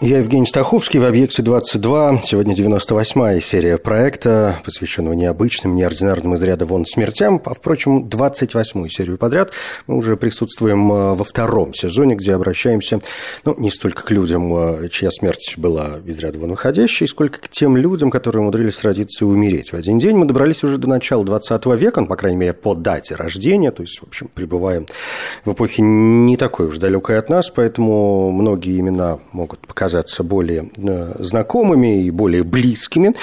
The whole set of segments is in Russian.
Я Евгений Стаховский в «Объекте-22». Сегодня 98-я серия проекта, посвященного необычным, неординарным из ряда вон смертям. А, впрочем, 28-ю серию подряд мы уже присутствуем а, во втором сезоне, где обращаемся, ну, не столько к людям, а, чья смерть была из ряда вон выходящей, сколько к тем людям, которые умудрились родиться и умереть. В один день мы добрались уже до начала 20 века, ну, по крайней мере, по дате рождения, то есть, в общем, пребываем в эпохе не такой уж далекой от нас, поэтому многие имена могут показать казаться более э, знакомыми и более близкими.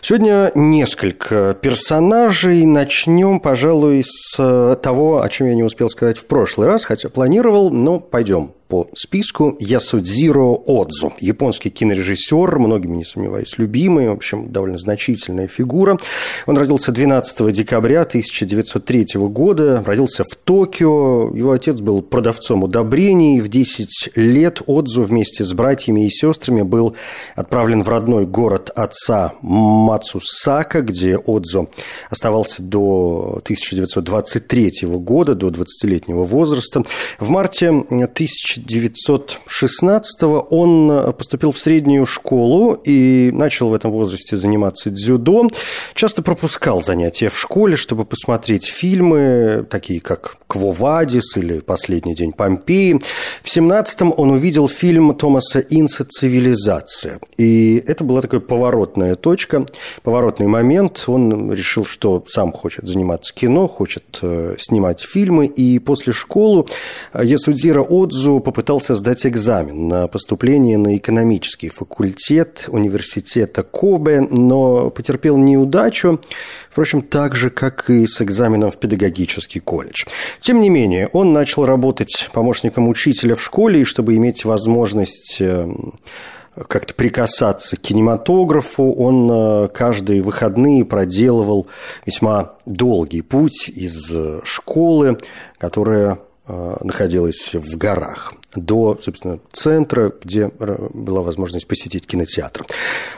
Сегодня несколько персонажей. Начнем, пожалуй, с э, того, о чем я не успел сказать в прошлый раз, хотя планировал, но пойдем по списку Ясудзиро Отзу. Японский кинорежиссер, многими, не сомневаюсь, любимый, в общем, довольно значительная фигура. Он родился 12 декабря 1903 года, родился в Токио. Его отец был продавцом удобрений. В 10 лет Отзу вместе с братьями и сестрами был отправлен в родной город отца Мацусака, где Отзу оставался до 1923 года, до 20-летнего возраста. В марте 1000 1916 он э, поступил в среднюю школу и начал в этом возрасте заниматься дзюдо. Часто пропускал занятия в школе, чтобы посмотреть фильмы, такие как «Квовадис» или «Последний день Помпеи». В 17-м он увидел фильм Томаса Инса «Цивилизация». И это была такая поворотная точка, поворотный момент. Он решил, что сам хочет заниматься кино, хочет э, снимать фильмы. И после школы Ясудзира Отзу попытался сдать экзамен на поступление на экономический факультет университета Кобе, но потерпел неудачу, впрочем, так же, как и с экзаменом в педагогический колледж. Тем не менее, он начал работать помощником учителя в школе, и чтобы иметь возможность э, как-то прикасаться к кинематографу. Он э, каждые выходные проделывал весьма долгий путь из э, школы, которая находилась в горах до, собственно, центра, где была возможность посетить кинотеатр.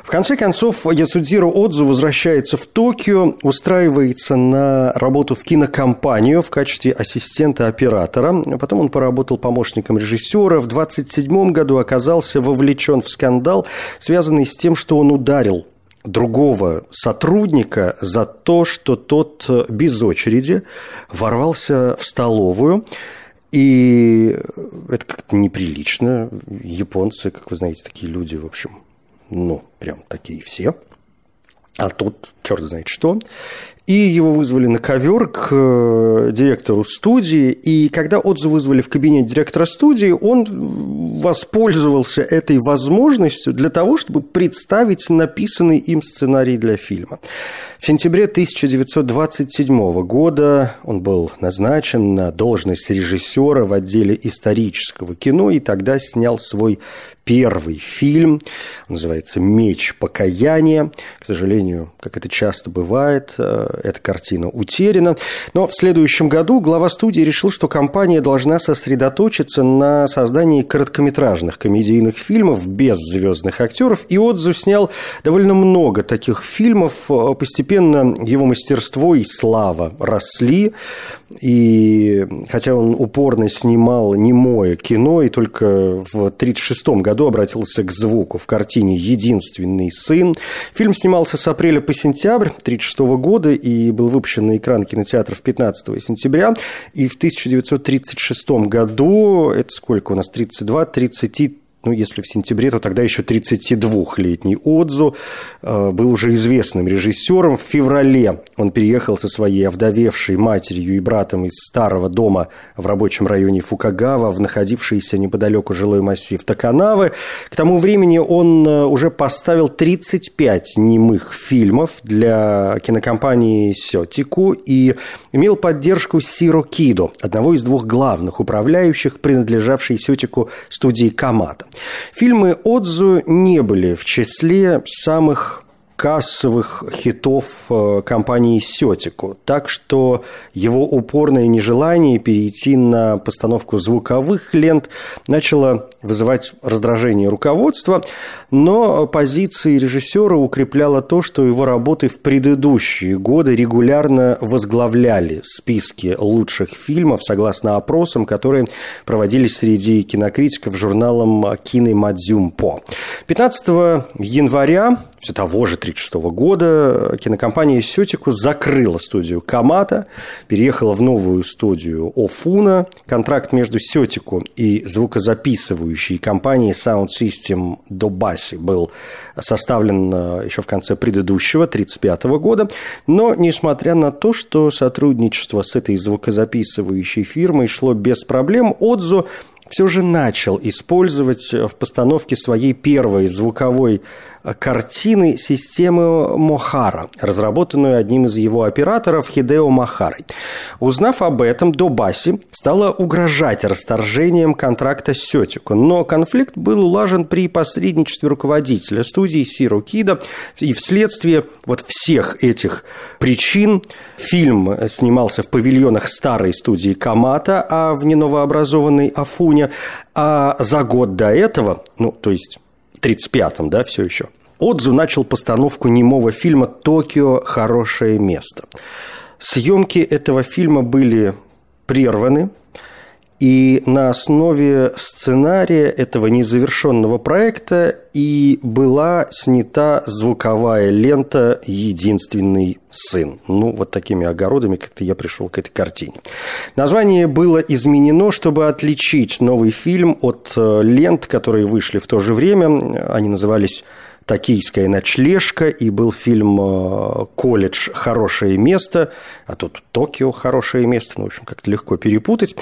В конце концов, Ясудзиро Отзу возвращается в Токио, устраивается на работу в кинокомпанию в качестве ассистента оператора. Потом он поработал помощником режиссера. В 27 году оказался вовлечен в скандал, связанный с тем, что он ударил другого сотрудника за то, что тот без очереди ворвался в столовую, и это как-то неприлично. Японцы, как вы знаете, такие люди, в общем, ну, прям такие все. А тут черт знает что. И его вызвали на ковер к э, директору студии. И когда отзыв вызвали в кабинет директора студии, он воспользовался этой возможностью для того, чтобы представить написанный им сценарий для фильма. В сентябре 1927 года он был назначен на должность режиссера в отделе исторического кино и тогда снял свой первый фильм. Называется «Меч покаяния». К сожалению, как это часто бывает, э, эта картина утеряна. Но в следующем году глава студии решил, что компания должна сосредоточиться на создании короткометражных комедийных фильмов без звездных актеров. И Отзу снял довольно много таких фильмов. Постепенно его мастерство и слава росли. И хотя он упорно снимал немое кино, и только в 1936 году обратился к звуку в картине «Единственный сын». Фильм снимался с апреля по сентябрь 1936 года и был выпущен на экран кинотеатров 15 сентября. И в 1936 году, это сколько у нас, 32, 30 ну, если в сентябре, то тогда еще 32-летний Отзу э, был уже известным режиссером. В феврале он переехал со своей овдовевшей матерью и братом из старого дома в рабочем районе Фукагава в находившийся неподалеку жилой массив Таканавы. К тому времени он э, уже поставил 35 немых фильмов для кинокомпании «Сетику» и имел поддержку Сиро Кидо, одного из двух главных управляющих, принадлежавшей Сетику студии «Камата». Фильмы Отзу не были в числе самых кассовых хитов э, компании «Сетику». Так что его упорное нежелание перейти на постановку звуковых лент начало вызывать раздражение руководства, но позиции режиссера укрепляло то, что его работы в предыдущие годы регулярно возглавляли списки лучших фильмов, согласно опросам, которые проводились среди кинокритиков журналом «Кинемадзюмпо». 15 января все того же 1936 года кинокомпания «Сетику» закрыла студию «Камата», переехала в новую студию «Офуна». Контракт между «Сетику» и звукозаписывающей компанией Sound System Добаси был составлен э, еще в конце предыдущего, 1935 года. Но, несмотря на то, что сотрудничество с этой звукозаписывающей фирмой шло без проблем, Отзу все же начал использовать в постановке своей первой звуковой картины системы Мохара, разработанную одним из его операторов Хидео Махарой. Узнав об этом, Добаси стала угрожать расторжением контракта с Сетику, но конфликт был улажен при посредничестве руководителя студии Сиру Кида, и вследствие вот всех этих причин фильм снимался в павильонах старой студии Камата, а в неновообразованной Афуне, а за год до этого, ну, то есть 35-м, да, все еще. Отзу начал постановку немого фильма «Токио. Хорошее место». Съемки этого фильма были прерваны, и на основе сценария этого незавершенного проекта и была снята звуковая лента «Единственный сын». Ну, вот такими огородами как-то я пришел к этой картине. Название было изменено, чтобы отличить новый фильм от э, лент, которые вышли в то же время. Они назывались «Токийская ночлежка», и был фильм э, «Колледж. Хорошее место», а тут «Токио. Хорошее место», ну, в общем, как-то легко перепутать.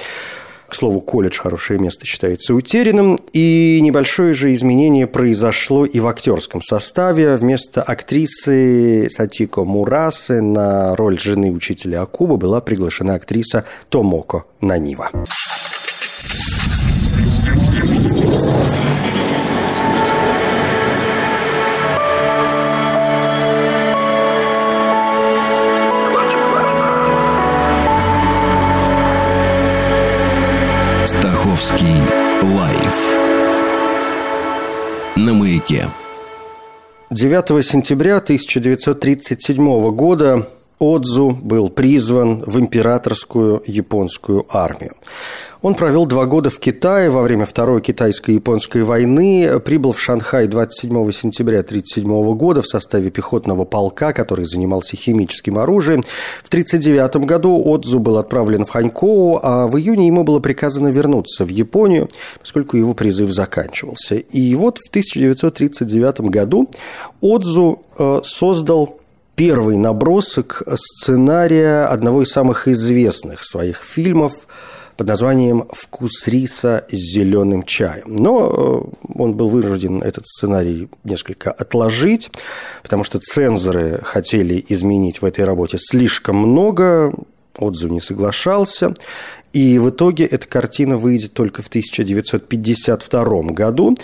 К слову, колледж «Хорошее место» считается утерянным, и небольшое же изменение произошло и в актерском составе. Вместо актрисы Сатико Мурасы на роль жены учителя Акуба была приглашена актриса Томоко Нанива. На маяке. 9 сентября 1937 года Отзу был призван в императорскую японскую армию. Он провел два года в Китае во время Второй китайско-японской войны, прибыл в Шанхай 27 сентября 1937 года в составе пехотного полка, который занимался химическим оружием. В 1939 году Отзу был отправлен в Ханькоу, а в июне ему было приказано вернуться в Японию, поскольку его призыв заканчивался. И вот в 1939 году Отзу э, создал первый набросок сценария одного из самых известных своих фильмов под названием «Вкус риса с зеленым чаем». Но э, он был вынужден этот сценарий несколько отложить, потому что цензоры хотели изменить в этой работе слишком много, Отзу не соглашался, и в итоге эта картина выйдет только в 1952 году,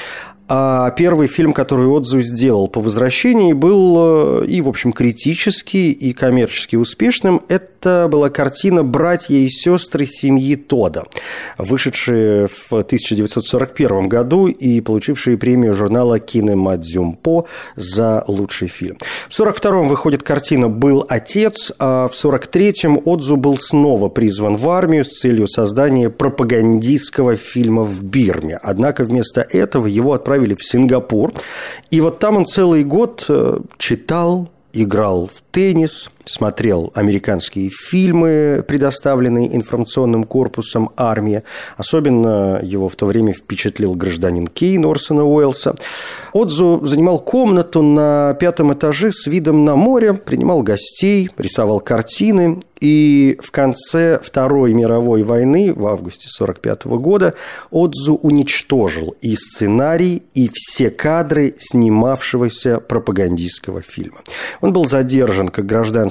а первый фильм, который Отзу сделал по возвращении, был э, и, в общем, критически, и коммерчески успешным. Это была картина «Братья и сестры семьи Тода», вышедшая в 1941 году и получившая премию журнала «Кинемадзюмпо» за лучший фильм. В 1942 выходит картина «Был отец», а в 1943 Отзу был снова призван в армию с целью создания пропагандистского фильма в Бирме. Однако вместо этого его отправили отправили в Сингапур. И вот там он целый год э, читал, играл в теннис, смотрел американские фильмы, предоставленные информационным корпусом армии. Особенно его в то время впечатлил гражданин Кейн Орсона Уэллса. Отзу занимал комнату на пятом этаже с видом на море, принимал гостей, рисовал картины. и в конце Второй мировой войны, в августе 1945 года, Отзу уничтожил и сценарий, и все кадры снимавшегося пропагандистского фильма. Он был задержан как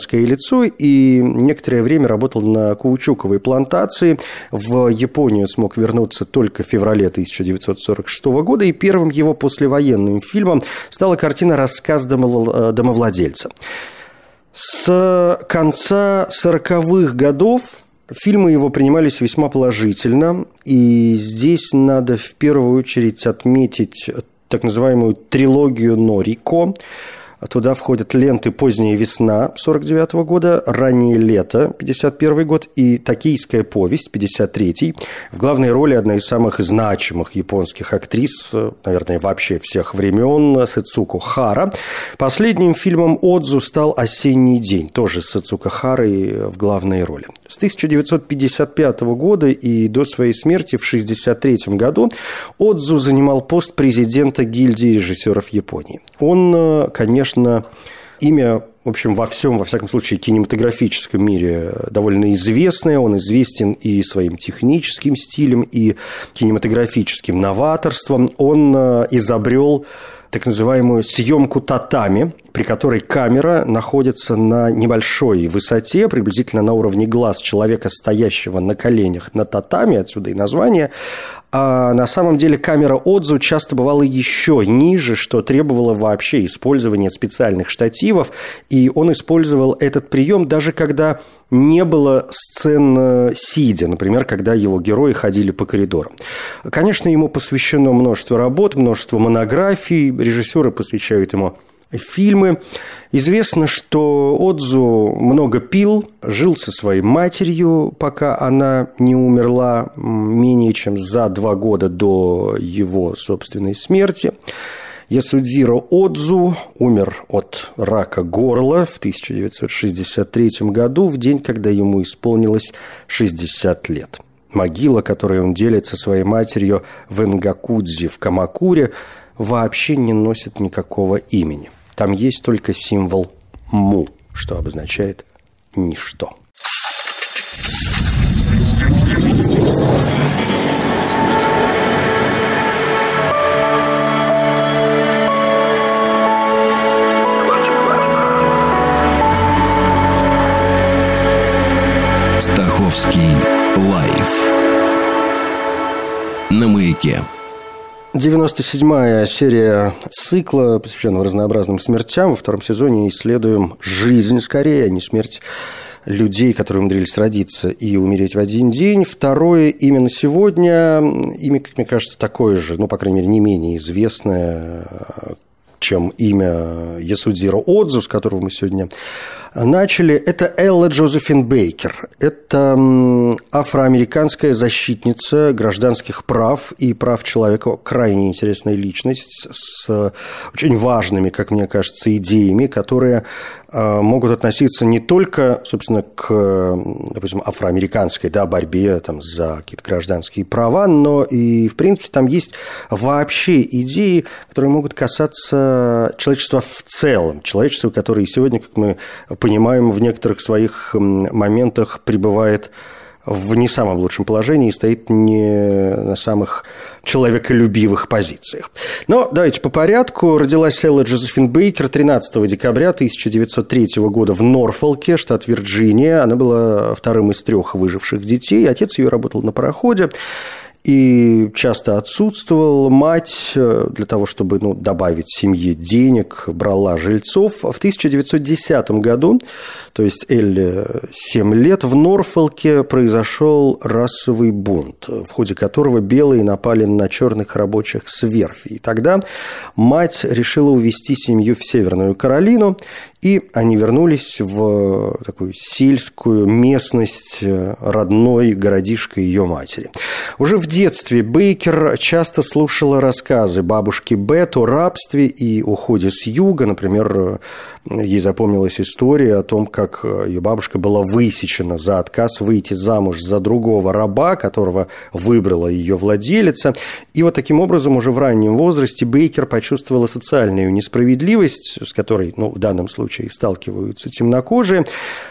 гражданское лицо и некоторое время работал на каучуковой плантации. В Японию смог вернуться только в феврале 1946 года, и первым его послевоенным фильмом стала картина «Рассказ домовладельца». С конца 40-х годов Фильмы его принимались весьма положительно, и здесь надо в первую очередь отметить так называемую трилогию Норико, Туда входят ленты «Поздняя весна» 49 года, «Раннее лето» 51 год и «Токийская повесть» 53 В главной роли одна из самых значимых японских актрис, наверное, вообще всех времен, Сацуко Хара. Последним фильмом Отзу стал «Осенний день», тоже с Сацуко Харой в главной роли. С 1955 года и до своей смерти в 1963 году Отзу занимал пост президента гильдии режиссеров Японии. Он, конечно, конечно, имя в общем, во всем, во всяком случае, кинематографическом мире довольно известное. Он известен и своим техническим стилем, и кинематографическим новаторством. Он э, изобрел так называемую съемку татами, при которой камера находится на небольшой высоте, приблизительно на уровне глаз человека, стоящего на коленях на татами, отсюда и название, а на самом деле камера Отзу часто бывала еще ниже, что требовало вообще использования специальных штативов, и он использовал этот прием даже когда не было сцен э, сидя, например, когда его герои ходили по коридорам. Конечно, ему посвящено множество работ, множество монографий, режиссеры посвящают ему фильмы. Известно, что Отзу много пил, жил со своей матерью, пока она не умерла менее чем за два года до его собственной смерти. Ясудзиро Отзу умер от рака горла в 1963 году, в день, когда ему исполнилось 60 лет. Могила, которой он делит со своей матерью в Энгакудзи в Камакуре, вообще не носит никакого имени – там есть только символ «му», что обозначает «ничто». Стаховский лайф на маяке. 97-я серия цикла, посвященного разнообразным смертям. Во втором сезоне исследуем жизнь скорее, а не смерть людей, которые умудрились родиться и умереть в один день. Второе, именно сегодня, имя, как мне кажется, такое же, ну, по крайней мере, не менее известное, чем имя Ясудзира Отзу, с которого мы сегодня начали. Это Элла Джозефин Бейкер. Это афроамериканская защитница гражданских прав и прав человека. Крайне интересная личность с очень важными, как мне кажется, идеями, которые могут относиться не только, собственно, к, допустим, афроамериканской да, борьбе там, за какие-то гражданские права, но и, в принципе, там есть вообще идеи, которые могут касаться человечества в целом, человечества, которое сегодня, как мы понимаем, в некоторых своих моментах пребывает в не самом лучшем положении и стоит не на самых человеколюбивых позициях. Но давайте по порядку. Родилась Элла Джозефин Бейкер 13 декабря 1903 года в Норфолке, штат Вирджиния. Она была вторым из трех выживших детей. Отец ее работал на пароходе и часто отсутствовал. Мать э, для того, чтобы ну, добавить семье денег, брала жильцов. В 1910 году, то есть Элли 7 лет, в Норфолке произошел расовый бунт, в ходе которого белые напали на черных рабочих с верфи. И тогда мать решила увезти семью в Северную Каролину и они вернулись в такую сельскую местность э, родной городишко ее матери. Уже в детстве Бейкер часто слушала рассказы бабушки Бет о рабстве и уходе с юга. Например, ей запомнилась история о том, как ее бабушка была высечена за отказ выйти замуж за другого раба, которого выбрала ее владелица. И вот таким образом уже в раннем возрасте Бейкер почувствовала социальную несправедливость, с которой ну, в данном случае сталкиваются темнокожие.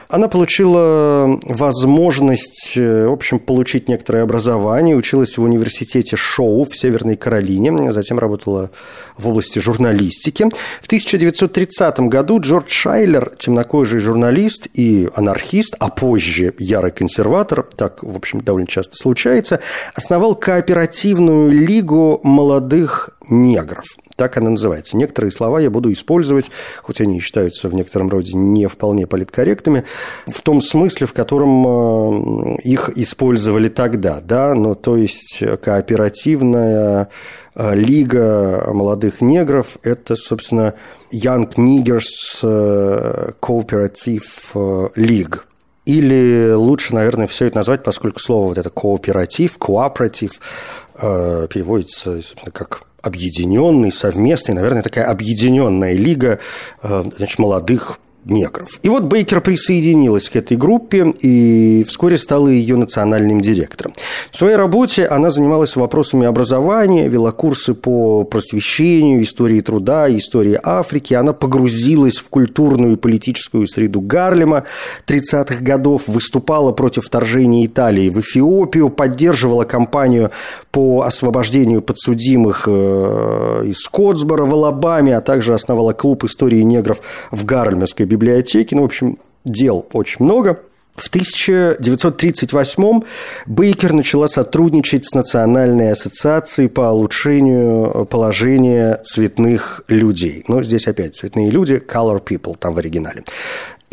Она получила возможность, в общем, получить некоторое образование, училась в университете Шоу в Северной Каролине, затем работала в области журналистики. В 1930 году Джордж Шайлер, темнокожий журналист и анархист, а позже ярый консерватор, так, в общем, довольно часто случается, основал кооперативную лигу молодых негров. Так она называется. Некоторые слова я буду использовать, хоть они считаются в некотором роде не вполне политкорректными, в том смысле, в котором э, их использовали тогда. Да? Ну, то есть кооперативная э, лига молодых негров – это, собственно, Young Niggers э, Cooperative League – или лучше, наверное, все это назвать, поскольку слово вот это кооператив, кооператив переводится, собственно, как объединенный, совместный, наверное, такая объединенная лига э, значит, молодых негров. И вот Бейкер присоединилась к этой группе и вскоре стала ее национальным директором. В своей работе она занималась вопросами образования, вела курсы по просвещению, истории труда, истории Африки. Она погрузилась в культурную и политическую среду Гарлема 30-х годов, выступала против вторжения Италии в Эфиопию, поддерживала кампанию по освобождению подсудимых э, из Котсбора в Алабаме, а также основала клуб истории негров в Гарлемской библиотеки. Ну, в общем, дел очень много. В 1938 Бейкер начала сотрудничать с Национальной ассоциацией по улучшению положения цветных людей. Но здесь опять цветные люди, color people там в оригинале.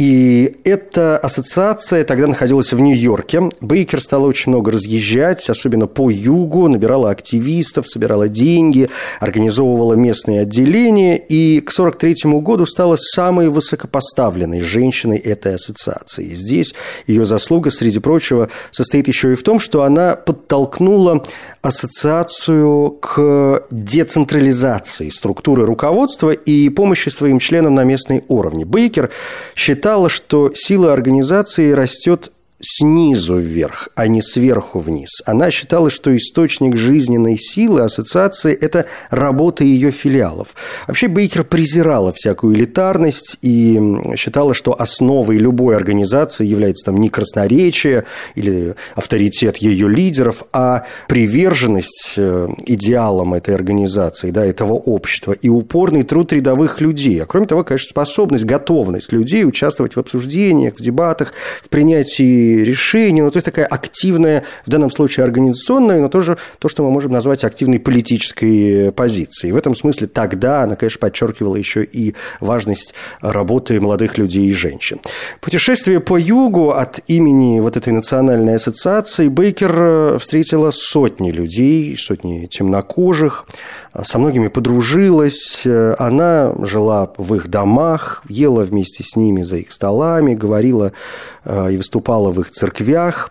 И эта ассоциация тогда находилась в Нью-Йорке. Бейкер стала очень много разъезжать, особенно по югу, набирала активистов, собирала деньги, организовывала местные отделения, и к 1943 году стала самой высокопоставленной женщиной этой ассоциации. Здесь ее заслуга, среди прочего, состоит еще и в том, что она подтолкнула ассоциацию к децентрализации структуры руководства и помощи своим членам на местной уровне. Бейкер считал, считала, что сила организации растет снизу вверх, а не сверху вниз. Она считала, что источник жизненной силы ассоциации – это работа ее филиалов. Вообще Бейкер презирала всякую элитарность и считала, что основой любой организации является там не красноречие или авторитет ее лидеров, а приверженность э, идеалам этой организации, да, этого общества и упорный труд рядовых людей. А кроме того, конечно, способность, готовность людей участвовать в обсуждениях, в дебатах, в принятии решений, ну, то есть такая активная, в данном случае организационная, но тоже то, что мы можем назвать активной политической позицией. В этом смысле тогда она, конечно, подчеркивала еще и важность работы молодых людей и женщин. Путешествие по югу от имени вот этой национальной ассоциации Бейкер встретила сотни людей, сотни темнокожих, со многими подружилась, она жила в их домах, ела вместе с ними за их столами, говорила э, и выступала в их церквях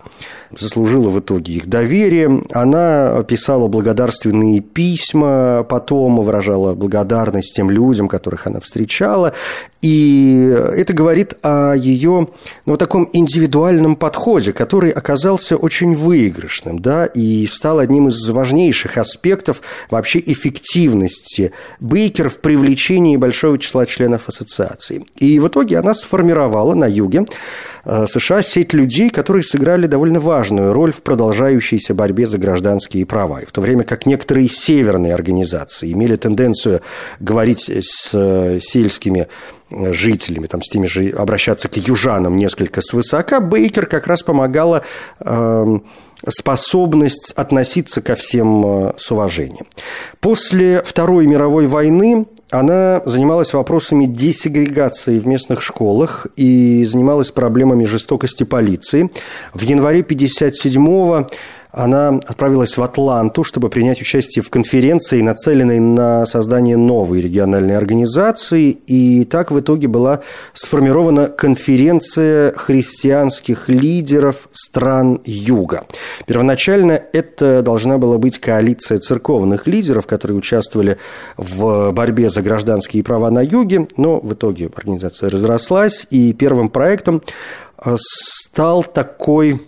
заслужила в итоге их доверие. Она писала благодарственные письма, потом выражала благодарность тем людям, которых она встречала. И это говорит о ее ну, таком индивидуальном подходе, который оказался очень выигрышным, да, и стал одним из важнейших аспектов вообще эффективности Бейкер в привлечении большого числа членов ассоциации. И в итоге она сформировала на юге Э, США сеть людей, которые сыграли довольно важную роль в продолжающейся борьбе за гражданские права. И в то время как некоторые северные организации имели тенденцию говорить с э, сельскими э, жителями, там, с теми же обращаться к южанам несколько свысока, Бейкер как раз помогала э, способность относиться ко всем с уважением. После Второй мировой войны она занималась вопросами десегрегации в местных школах и занималась проблемами жестокости полиции. В январе 1957-го она отправилась в Атланту, чтобы принять участие в конференции, нацеленной на создание новой региональной организации. И так в итоге была сформирована конференция христианских лидеров стран Юга. Первоначально это должна была быть коалиция церковных лидеров, которые участвовали в борьбе за гражданские права на Юге, но в итоге организация разрослась, и первым проектом э, стал такой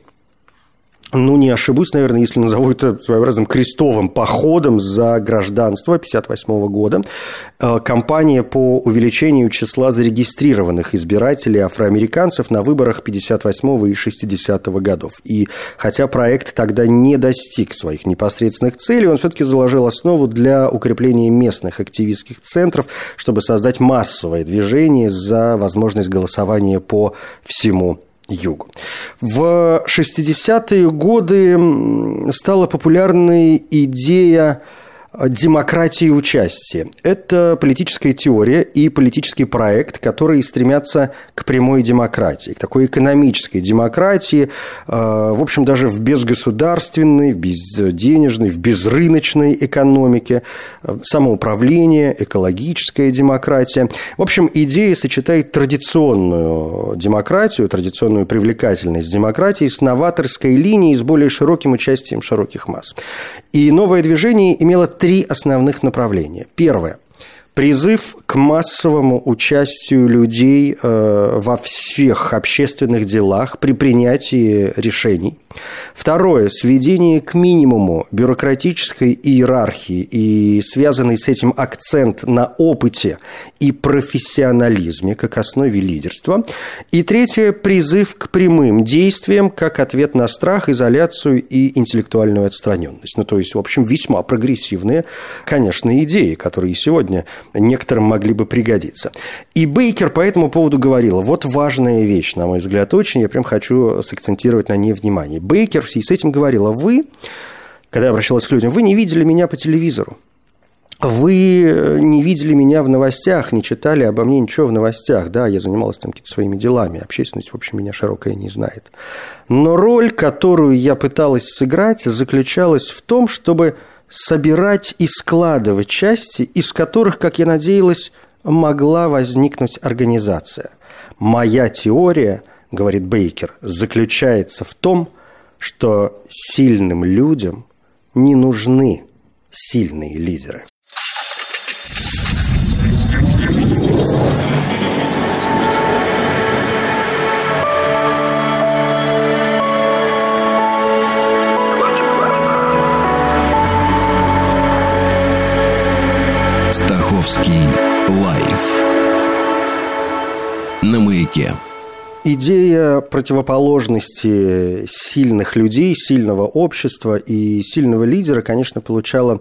ну, не ошибусь, наверное, если назову это своеобразным крестовым походом за гражданство 1958 года. Э, кампания по увеличению числа зарегистрированных избирателей афроамериканцев на выборах 58 и 60 годов. И хотя проект тогда не достиг своих непосредственных целей, он все-таки заложил основу для укрепления местных активистских центров, чтобы создать массовое движение за возможность голосования по всему югу. В 60-е годы стала популярной идея демократии участия. Это политическая теория и политический проект, которые стремятся к прямой демократии, к такой экономической демократии, э, в общем, даже в безгосударственной, в безденежной, в безрыночной экономике, самоуправление, экологическая демократия. В общем, идея сочетает традиционную демократию, традиционную привлекательность демократии с новаторской линией, с более широким участием широких масс. И новое движение имело три основных направления. Первое призыв к массовому участию людей э, во всех общественных делах при принятии решений. Второе – сведение к минимуму бюрократической иерархии и связанный с этим акцент на опыте и профессионализме как основе лидерства. И третье – призыв к прямым действиям как ответ на страх, изоляцию и интеллектуальную отстраненность. Ну, то есть, в общем, весьма прогрессивные, конечно, идеи, которые сегодня некоторым могли бы пригодиться. И Бейкер по этому поводу говорил, вот важная вещь, на мой взгляд, очень, я прям хочу сакцентировать на ней внимание. Бейкер с этим говорила, вы, когда я обращалась к людям, вы не видели меня по телевизору. Вы не видели меня в новостях, не читали обо мне ничего в новостях. Да, я занималась там какими-то своими делами. Общественность, в общем, меня широкая не знает. Но роль, которую я пыталась сыграть, заключалась в том, чтобы собирать и складывать части, из которых, как я надеялась, могла возникнуть организация. Моя теория, говорит Бейкер, заключается в том, что сильным людям не нужны сильные лидеры. Стаховский лайф на маяке. Идея противоположности сильных людей, сильного общества и сильного лидера, конечно, получала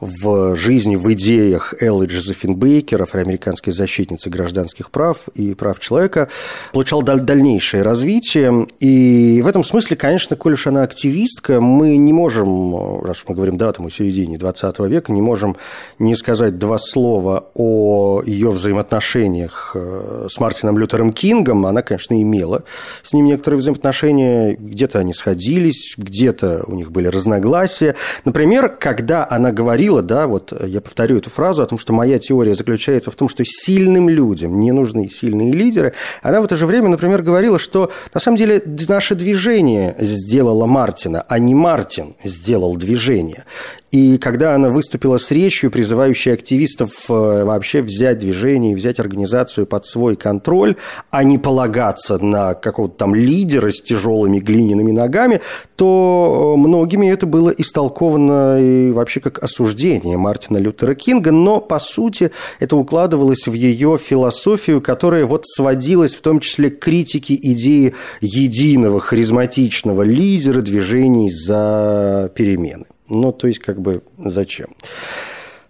в жизни, в идеях Эллы Джозефин Бейкер, афроамериканской защитницы гражданских прав и прав человека, получал дальнейшее развитие. И в этом смысле, конечно, коль уж она активистка, мы не можем, раз мы говорим, да, там, о середине 20 века, не можем не сказать два слова о ее взаимоотношениях э, с Мартином Лютером Кингом. Она, конечно, имела с ним некоторые взаимоотношения. Где-то они сходились, где-то у них были разногласия. Например, когда она говорила, да, вот я повторю эту фразу о том, что моя теория заключается в том, что сильным людям не нужны сильные лидеры, она в это же время, например, говорила, что на самом деле наше движение сделало Мартина, а не Мартин сделал движение. И когда она выступила с речью, призывающей активистов э, вообще взять движение и взять организацию под свой контроль, а не полагаться на какого-то там лидера с тяжелыми глиняными ногами, то э, многими это было истолковано и вообще как осуждение Мартина Лютера Кинга, но, по сути, это укладывалось в ее философию, которая вот сводилась в том числе к критике идеи единого харизматичного лидера движений за перемены. Ну, то есть, как бы, зачем?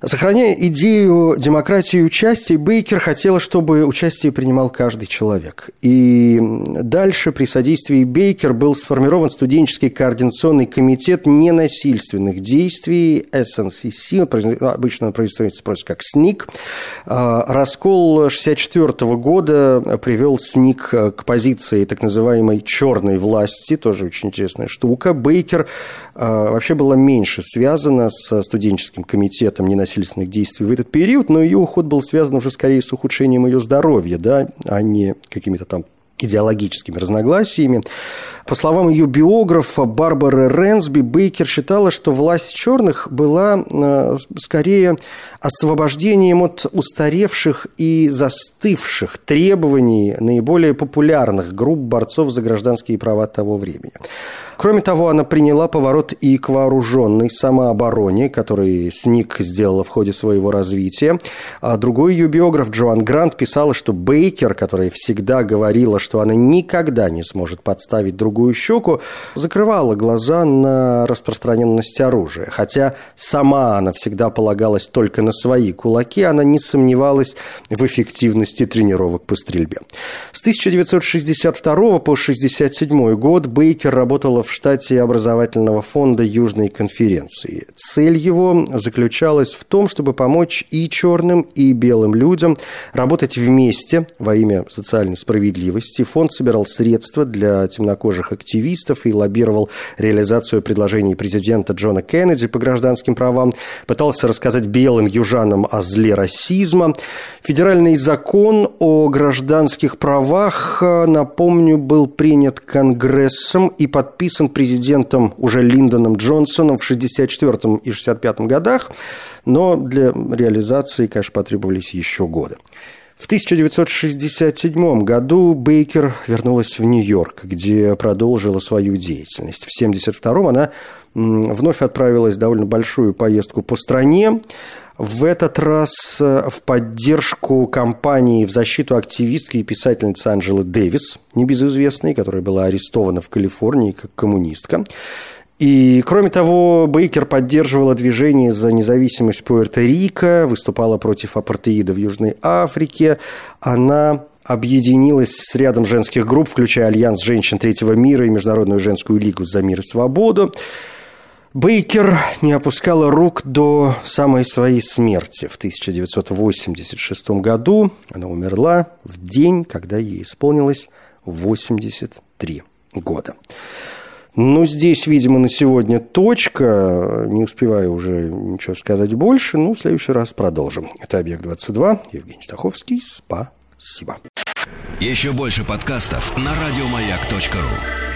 Сохраняя идею демократии и участия, Бейкер хотела, чтобы участие принимал каждый человек. И дальше при содействии Бейкер был сформирован студенческий координационный комитет ненасильственных действий СНСС, обычно производится просто как СНИК. А, раскол 1964 года привел СНИК к позиции так называемой черной власти, тоже очень интересная штука. Бейкер а, вообще была меньше связана с студенческим комитетом ненасильственных насильственных действий в этот период, но ее уход был связан уже скорее с ухудшением ее здоровья, да, а не какими-то там идеологическими разногласиями. По словам ее биографа Барбары Ренсби, Бейкер считала, что власть черных была э, скорее освобождением от устаревших и застывших требований наиболее популярных групп борцов за гражданские права того времени. Кроме того, она приняла поворот и к вооруженной самообороне, который СНИК сделала в ходе своего развития. А другой ее биограф Джоан Грант писала, что Бейкер, которая всегда говорила, что она никогда не сможет подставить другую щеку, закрывала глаза на распространенность оружия. Хотя сама она всегда полагалась только на свои кулаки, она не сомневалась в эффективности тренировок по стрельбе. С 1962 по 1967 год Бейкер работала в штате образовательного фонда Южной конференции. Цель его заключалась в том, чтобы помочь и черным, и белым людям работать вместе во имя социальной справедливости. Фонд собирал средства для темнокожих активистов и лоббировал реализацию предложений президента Джона Кеннеди по гражданским правам, пытался рассказать белым южанам о зле расизма. Федеральный закон о гражданских правах, напомню, был принят Конгрессом и подписан подписан президентом уже Линдоном Джонсоном в 1964 и 1965 годах, но для реализации, конечно, потребовались еще годы. В 1967 году Бейкер вернулась в Нью-Йорк, где продолжила свою деятельность. В 1972 она вновь отправилась в довольно большую поездку по стране. В этот раз э, в поддержку кампании в защиту активистки и писательницы Анджелы Дэвис, небезызвестной, которая была арестована в Калифорнии как коммунистка. И, кроме того, Бейкер поддерживала движение за независимость Пуэрто-Рико, выступала против апартеида в Южной Африке. Она объединилась с рядом женских групп, включая Альянс женщин Третьего мира и Международную женскую лигу за мир и свободу. Бейкер не опускала рук до самой своей смерти в 1986 году. Она умерла в день, когда ей исполнилось 83 года. Ну, здесь, видимо, на сегодня точка. Не успеваю уже ничего сказать больше. Ну, в следующий раз продолжим. Это «Объект-22». Евгений Стаховский. Спасибо. Еще больше подкастов на радиомаяк.ру